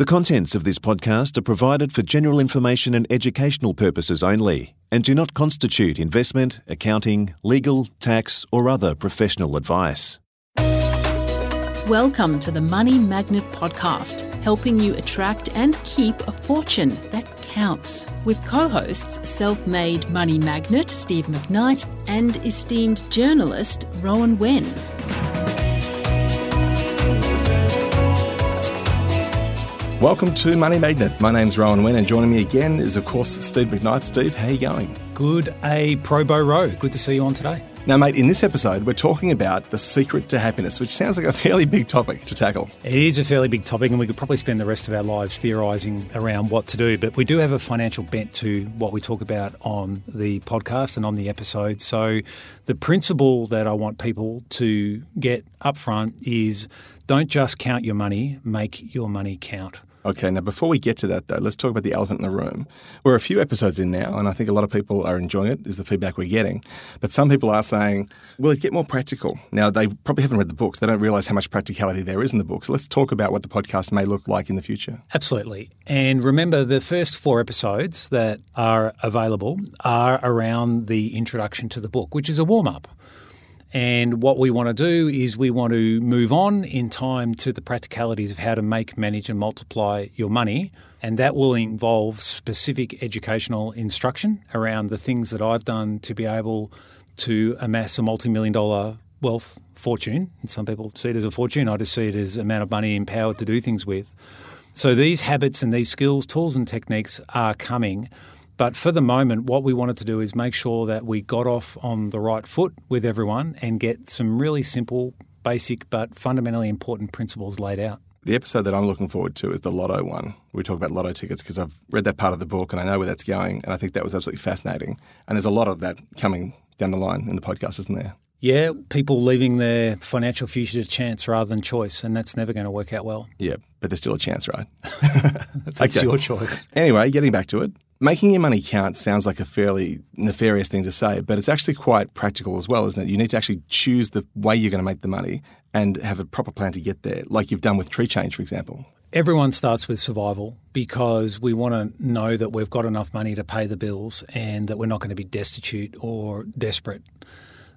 The contents of this podcast are provided for general information and educational purposes only and do not constitute investment, accounting, legal, tax, or other professional advice. Welcome to the Money Magnet Podcast, helping you attract and keep a fortune that counts. With co hosts, self made money magnet Steve McKnight and esteemed journalist Rohan Wenn. Welcome to Money Magnet. My name's Rohan Wenn, and joining me again is, of course, Steve McKnight. Steve, how are you going? Good, a Probo Row. Good to see you on today. Now, mate, in this episode, we're talking about the secret to happiness, which sounds like a fairly big topic to tackle. It is a fairly big topic, and we could probably spend the rest of our lives theorising around what to do. But we do have a financial bent to what we talk about on the podcast and on the episode. So, the principle that I want people to get up front is don't just count your money, make your money count. Okay, now before we get to that though, let's talk about the elephant in the room. We're a few episodes in now, and I think a lot of people are enjoying it, is the feedback we're getting. But some people are saying, will it get more practical? Now, they probably haven't read the books. They don't realize how much practicality there is in the book. So let's talk about what the podcast may look like in the future. Absolutely. And remember, the first four episodes that are available are around the introduction to the book, which is a warm up. And what we want to do is we want to move on in time to the practicalities of how to make, manage, and multiply your money. And that will involve specific educational instruction around the things that I've done to be able to amass a multi million dollar wealth fortune. And some people see it as a fortune, I just see it as amount of money empowered to do things with. So these habits and these skills, tools, and techniques are coming. But for the moment, what we wanted to do is make sure that we got off on the right foot with everyone and get some really simple, basic, but fundamentally important principles laid out. The episode that I'm looking forward to is the Lotto one. We talk about Lotto tickets because I've read that part of the book and I know where that's going. And I think that was absolutely fascinating. And there's a lot of that coming down the line in the podcast, isn't there? Yeah, people leaving their financial future to chance rather than choice, and that's never going to work out well. Yeah, but there's still a chance, right? that's okay. your choice. Anyway, getting back to it, Making your money count sounds like a fairly nefarious thing to say, but it's actually quite practical as well, isn't it? You need to actually choose the way you're going to make the money and have a proper plan to get there, like you've done with Tree Change, for example. Everyone starts with survival because we want to know that we've got enough money to pay the bills and that we're not going to be destitute or desperate.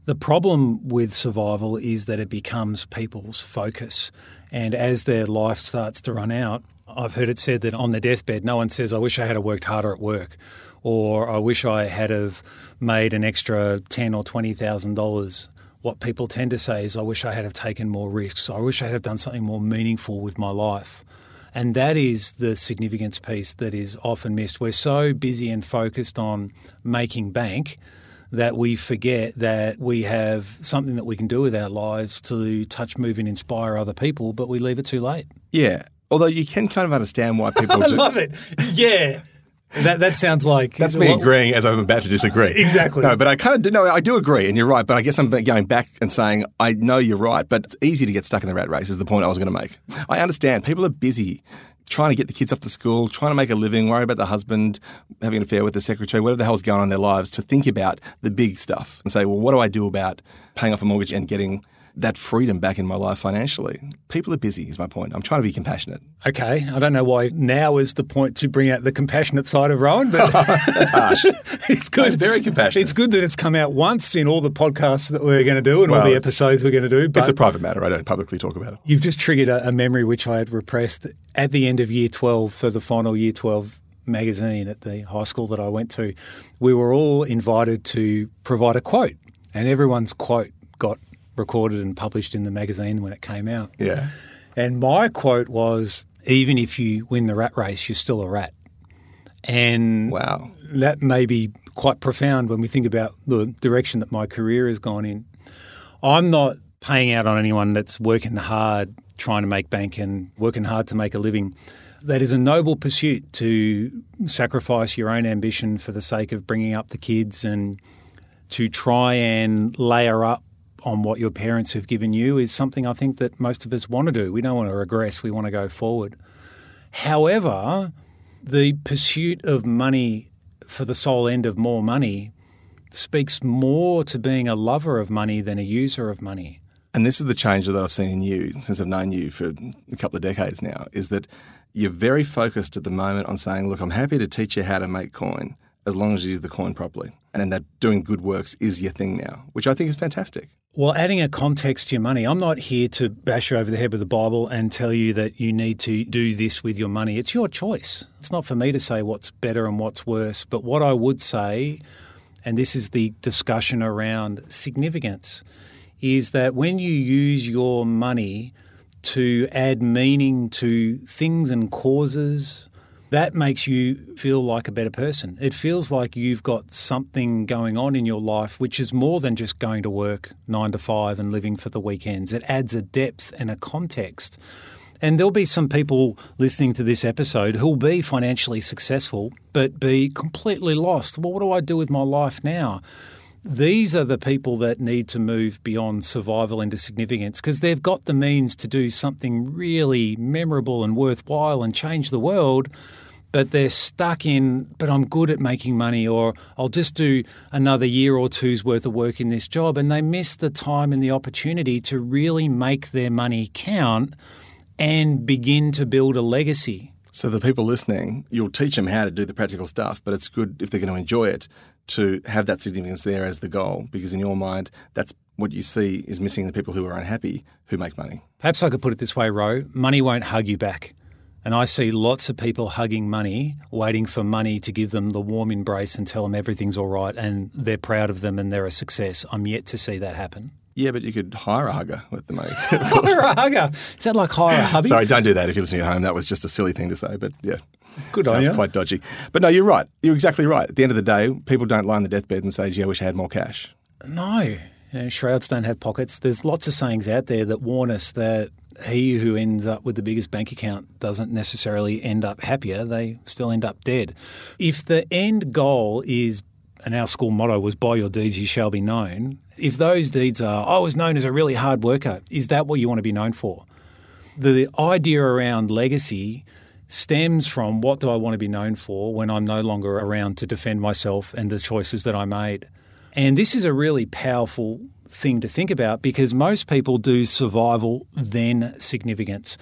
The problem with survival is that it becomes people's focus. And as their life starts to run out, I've heard it said that on their deathbed, no one says, I wish I had worked harder at work, or I wish I had have made an extra ten or twenty thousand dollars. What people tend to say is, I wish I had have taken more risks. I wish I had have done something more meaningful with my life. And that is the significance piece that is often missed. We're so busy and focused on making bank that we forget that we have something that we can do with our lives to touch, move, and inspire other people, but we leave it too late. Yeah. Although you can kind of understand why people. I do. love it. Yeah. That that sounds like that's me agreeing as I'm about to disagree. Exactly. No, but I kind of do. No, I do agree, and you're right. But I guess I'm going back and saying I know you're right, but it's easy to get stuck in the rat race. Is the point I was going to make. I understand people are busy trying to get the kids off to school, trying to make a living, worry about the husband, having an affair with the secretary, whatever the hell's going on in their lives, to think about the big stuff and say, well, what do I do about paying off a mortgage and getting that freedom back in my life financially. People are busy, is my point. I'm trying to be compassionate. Okay. I don't know why now is the point to bring out the compassionate side of Rohan, but that's harsh. it's good. I'm very compassionate. It's good that it's come out once in all the podcasts that we're going to do and well, all the episodes we're going to do. But it's a private matter. I don't publicly talk about it. You've just triggered a, a memory which I had repressed at the end of year 12 for the final year 12 magazine at the high school that I went to. We were all invited to provide a quote, and everyone's quote recorded and published in the magazine when it came out. Yeah. And my quote was even if you win the rat race, you're still a rat. And wow. that may be quite profound when we think about the direction that my career has gone in. I'm not paying out on anyone that's working hard trying to make bank and working hard to make a living. That is a noble pursuit to sacrifice your own ambition for the sake of bringing up the kids and to try and layer up on what your parents have given you is something I think that most of us want to do. We don't want to regress, we want to go forward. However, the pursuit of money for the sole end of more money speaks more to being a lover of money than a user of money. And this is the change that I've seen in you since I've known you for a couple of decades now is that you're very focused at the moment on saying, look, I'm happy to teach you how to make coin as long as you use the coin properly. And that doing good works is your thing now, which I think is fantastic. Well, adding a context to your money, I'm not here to bash you over the head with the Bible and tell you that you need to do this with your money. It's your choice. It's not for me to say what's better and what's worse. But what I would say, and this is the discussion around significance, is that when you use your money to add meaning to things and causes, that makes you feel like a better person. It feels like you've got something going on in your life which is more than just going to work nine to five and living for the weekends. It adds a depth and a context. And there'll be some people listening to this episode who'll be financially successful but be completely lost. Well, what do I do with my life now? These are the people that need to move beyond survival into significance because they've got the means to do something really memorable and worthwhile and change the world but they're stuck in, but I'm good at making money, or I'll just do another year or two's worth of work in this job. And they miss the time and the opportunity to really make their money count and begin to build a legacy. So, the people listening, you'll teach them how to do the practical stuff, but it's good if they're going to enjoy it to have that significance there as the goal, because in your mind, that's what you see is missing the people who are unhappy who make money. Perhaps I could put it this way, Ro money won't hug you back. And I see lots of people hugging money, waiting for money to give them the warm embrace and tell them everything's all right and they're proud of them and they're a success. I'm yet to see that happen. Yeah, but you could hire a hugger with the money. hire a hugger? Is that like hire a hubby? Sorry, don't do that if you're listening at home. That was just a silly thing to say, but yeah. Good Sounds you. quite dodgy. But no, you're right. You're exactly right. At the end of the day, people don't lie on the deathbed and say, gee, I wish I had more cash. No. You know, shrouds don't have pockets. There's lots of sayings out there that warn us that he who ends up with the biggest bank account doesn't necessarily end up happier, they still end up dead. If the end goal is, and our school motto was, by your deeds you shall be known, if those deeds are, I was known as a really hard worker, is that what you want to be known for? The idea around legacy stems from what do I want to be known for when I'm no longer around to defend myself and the choices that I made. And this is a really powerful thing to think about because most people do survival then significance.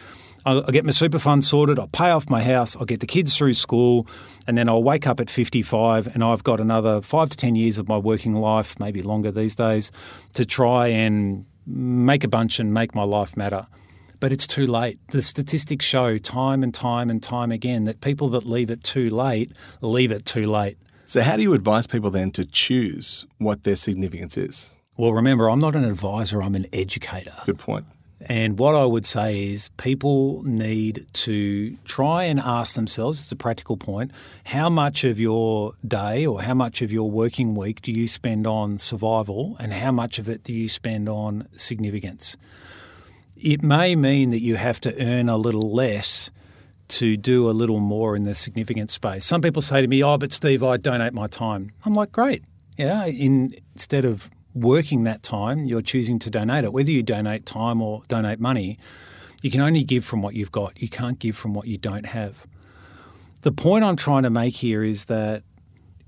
I'll, get my super fund sorted, I'll pay off my house, I'll get the kids through school, and then I'll wake up at 55 and I've got another five to 10 years of my working life, maybe longer these days, to try and make a bunch and make my life matter. But it's too late. The statistics show time and time and time again that people that leave it too late leave it too late. So, how do you advise people then to choose what their significance is? Well, remember, I'm not an advisor, I'm an educator. Good point. And what I would say is people need to try and ask themselves, it's a practical point, how much of your day or how much of your working week do you spend on survival and how much of it do you spend on significance? It may mean that you have to earn a little less to do a little more in the significance space. Some people say to me, Oh, but Steve, I donate my time. I'm like, Great. Yeah. In, instead of working that time, you're choosing to donate it. Whether you donate time or donate money, you can only give from what you've got. You can't give from what you don't have. The point I'm trying to make here is that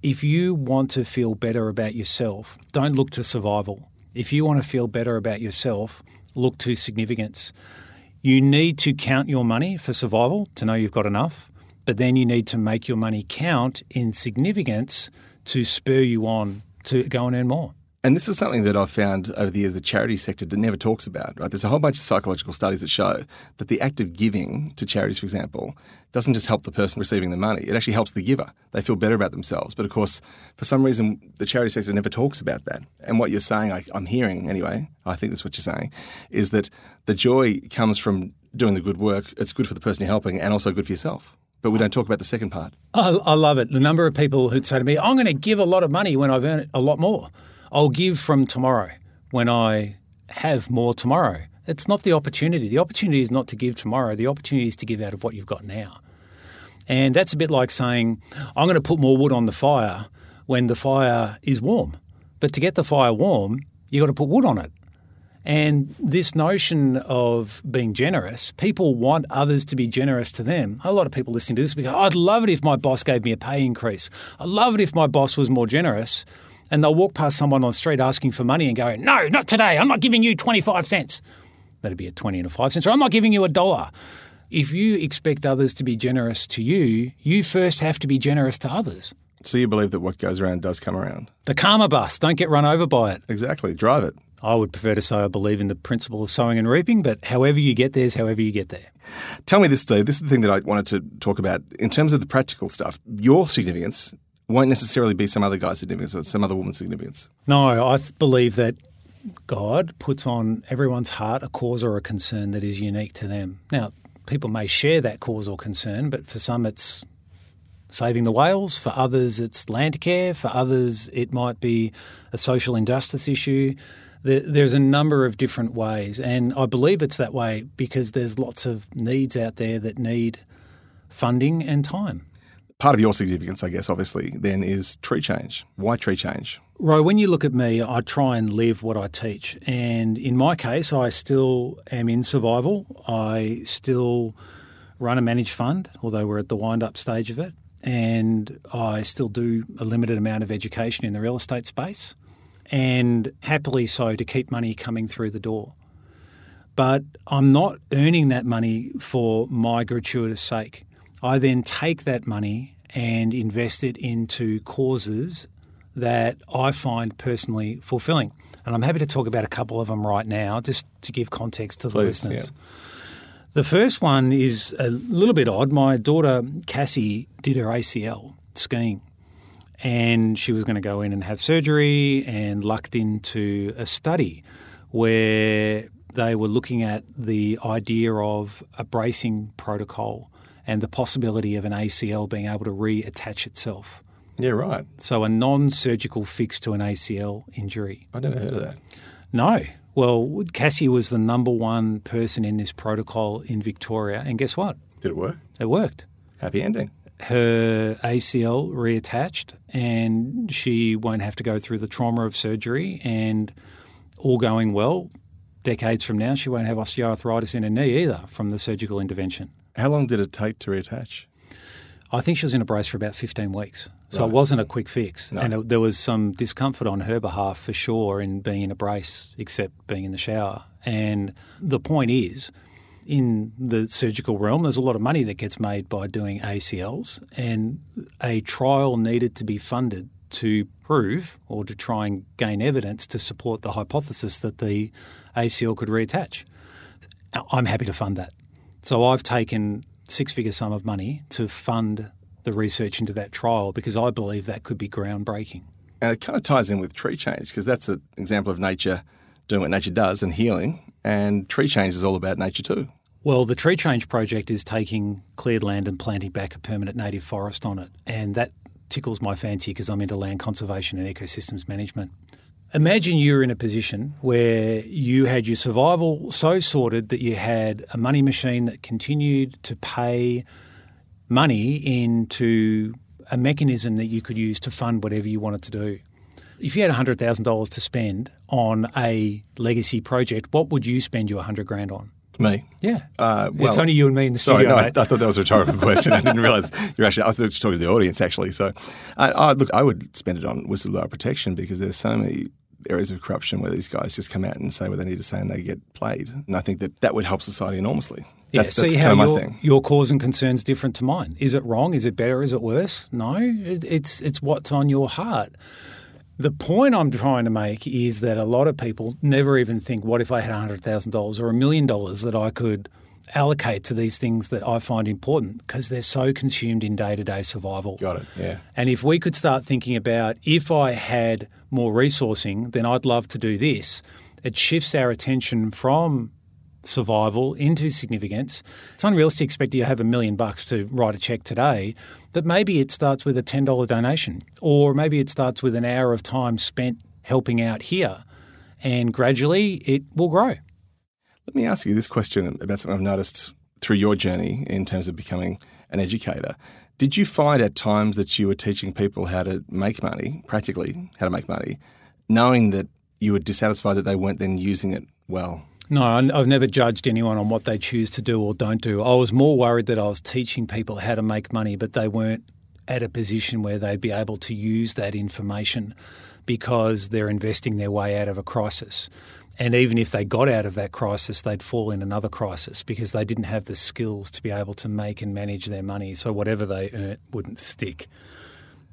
if you want to feel better about yourself, don't look to survival. If you want to feel better about yourself, look to significance. You need to count your money for survival to know you've got enough, but then you need to make your money count in significance to spur you on to go and earn more. And this is something that I've found over the years the charity sector never talks about, right? There's a whole bunch of psychological studies that show that the act of giving to charities, for example, doesn't just help the person receiving the money, it actually helps the giver. They feel better about themselves. But of course, for some reason, the charity sector never talks about that. And what you're saying, I, I'm hearing anyway, I think that's what you're saying, is that the joy comes from doing the good work. It's good for the person you're helping and also good for yourself but we don't talk about the second part. I, I, love it. The number of people who'd say to me, I'm going to give a lot of money when I've earned a lot more. I'll give from tomorrow when I have more tomorrow. It's not the opportunity. The opportunity is not to give tomorrow. The opportunity is to give out of what you've got now. And that's a bit like saying, I'm going to put more wood on the fire when the fire is warm. But to get the fire warm, you've got to put wood on it. And this notion of being generous, people want others to be generous to them. A lot of people listening to this will go, I'd love it if my boss gave me a pay increase. I'd love it if my boss was more generous and they'll walk past someone on the street asking for money and go, No, not today. I'm not giving you 25 cents. That'd be a 20 and a 5 cents. Or I'm not giving you a dollar. If you expect others to be generous to you, you first have to be generous to others. So you believe that what goes around does come around? The karma bus, don't get run over by it. Exactly. Drive it. I would prefer to say I believe in the principle of sowing and reaping, but however you get there is however you get there. Tell me this, Steve. This is the thing that I wanted to talk about. In terms of the practical stuff, your significance won't necessarily be some other guy's significance or some other woman's significance. No, I th- believe that God puts on everyone's heart a cause or a concern that is unique to them. Now, people may share that cause or concern, but for some it's saving the whales, for others it's land care, for others it might be a social injustice issue. There's a number of different ways, and I believe it's that way because there's lots of needs out there that need funding and time. Part of your significance, I guess, obviously, then is tree change. Why tree change? Ro, when you look at me, I try and live what I teach. And in my case, I still am in survival. I still run a managed fund, although we're at the wind up stage of it. And I still do a limited amount of education in the real estate space and happily so to keep money coming through the door. But I'm not earning that money for my gratuitous sake. I then take that money and invest it into causes that I find personally fulfilling. And I'm happy to talk about a couple of them right now, just to give context to the Please, listeners. yeah. The first one is a little bit odd. My daughter Cassie did her ACL skiing and she was going to go in and have surgery and lucked into a study where they were looking at the idea of a bracing protocol and the possibility of an ACL being able to reattach itself. Yeah, right. So a non-surgical fix to an ACL injury. I never heard of that. No. Well, Cassie was the number one person in this protocol in Victoria, and guess what? Did it work? It worked. Happy ending. Her ACL reattached, and she won't have to go through the trauma of surgery. And all going well, decades from now, she won't have osteoarthritis in her knee either from the surgical intervention. How long did it take to reattach? I think she was in a brace for about 15 weeks. So Right. it wasn't a quick fix. No. And it, there was some discomfort on her behalf for sure in being in a brace, except being in the shower. And the point is, in the surgical realm, there's a lot of money that gets made by doing ACLs, and a trial needed to be funded to prove or to try and gain evidence to support the hypothesis that the ACL could reattach. I'm happy to fund that. So I've taken six figure sum of money to fund the research into that trial because I believe that could be groundbreaking. And it kind of ties in with tree change because that's an example of nature doing what nature does and healing. And tree change is all about nature too. Well, the Tree Change project is taking cleared land and planting back a permanent native forest on it. And that tickles my fancy because I'm into land conservation and ecosystems management. Imagine you're in a position where you had your survival so sorted that you had a money machine that continued to pay money into a mechanism that you could use to fund whatever you wanted to do. If you had $100,000 to spend on a legacy project, what would you spend your 100 grand on? Me. Yeah. Uh, well, it's only you and me in the Sorry, studio. no, I, mate. I thought that was a rhetorical question. I didn't realise you're actually. I was talking to the audience actually. So, I, I, look, I would spend it on whistleblower protection because there's so many areas of corruption where these guys just come out and say what they need to say and they get played. And I think that that would help society enormously. yeah, That's, see that's how kind of my your, thing. your cause and concern's different to mine. Is it wrong? Is it better? Is it worse? No, it, it's it's what's on your heart. The point I'm trying to make is that a lot of people never even think, what if I had $100,000 or a million dollars that I could allocate to these things that I find important because they're so consumed in day to day survival. Got it. Yeah. And if we could start thinking about if I had more resourcing, then I'd love to do this, it shifts our attention from survival into significance. It's unrealistic to expect you have a million bucks to write a check today, but maybe it starts with a $10 donation, or maybe it starts with an hour of time spent helping out here, and gradually it will grow. Let me ask you this question about something I've noticed through your journey in terms of becoming an educator. Did you find at times that you were teaching people how to make money, practically how to make money, knowing that you were dissatisfied that they weren't then using it well? No, I've never judged anyone on what they choose to do or don't do. I was more worried that I was teaching people how to make money, but they weren't at a position where they'd be able to use that information because they're investing their way out of a crisis. And even if they got out of that crisis, they'd fall in another crisis because they didn't have the skills to be able to make and manage their money. So whatever they earned wouldn't stick.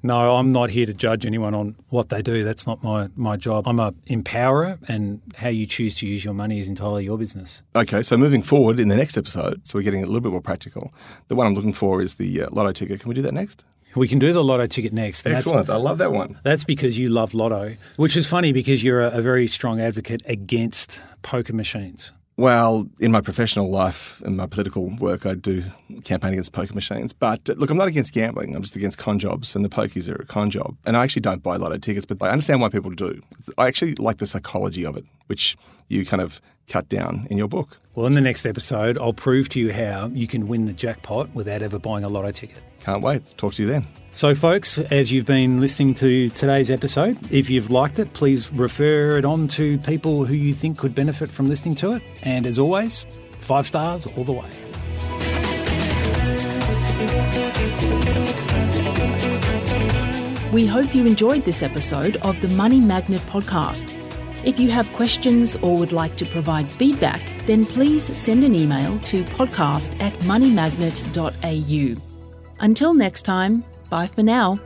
No, I'm not here to judge anyone on what they do. That's not my, my job. I'm a empowerer, and how you choose to use your money is entirely your business. Okay, so moving forward in the next episode, so we're getting a little bit more practical. The one I'm looking for is the uh, lotto ticket. Can we do that next? We can do the lotto ticket next. Excellent. I love that one. That's because you love lotto, which is funny because you're a, a very strong advocate against poker machines. Well, in my professional life and my political work, I do campaign against poker machines. But uh, look, I'm not against gambling. I'm just against con jobs, and the pokies are a con job. And I actually don't buy lotto tickets, but I understand why people do. I actually like the psychology of it, which you kind of cut down in your book. Well, in the next episode, I'll prove to you how you can win the jackpot without ever buying a lotto ticket. Can't wait. Talk to you then. So, folks, as you've been listening to today's episode, if you've liked it, please refer it on to people who you think could benefit from listening to it. And as always, five stars all the way. We hope you enjoyed this episode of the Money Magnet podcast. If you have questions or would like to provide feedback, then please send an email to podcast at moneymagnet.au. Until next time, bye for now.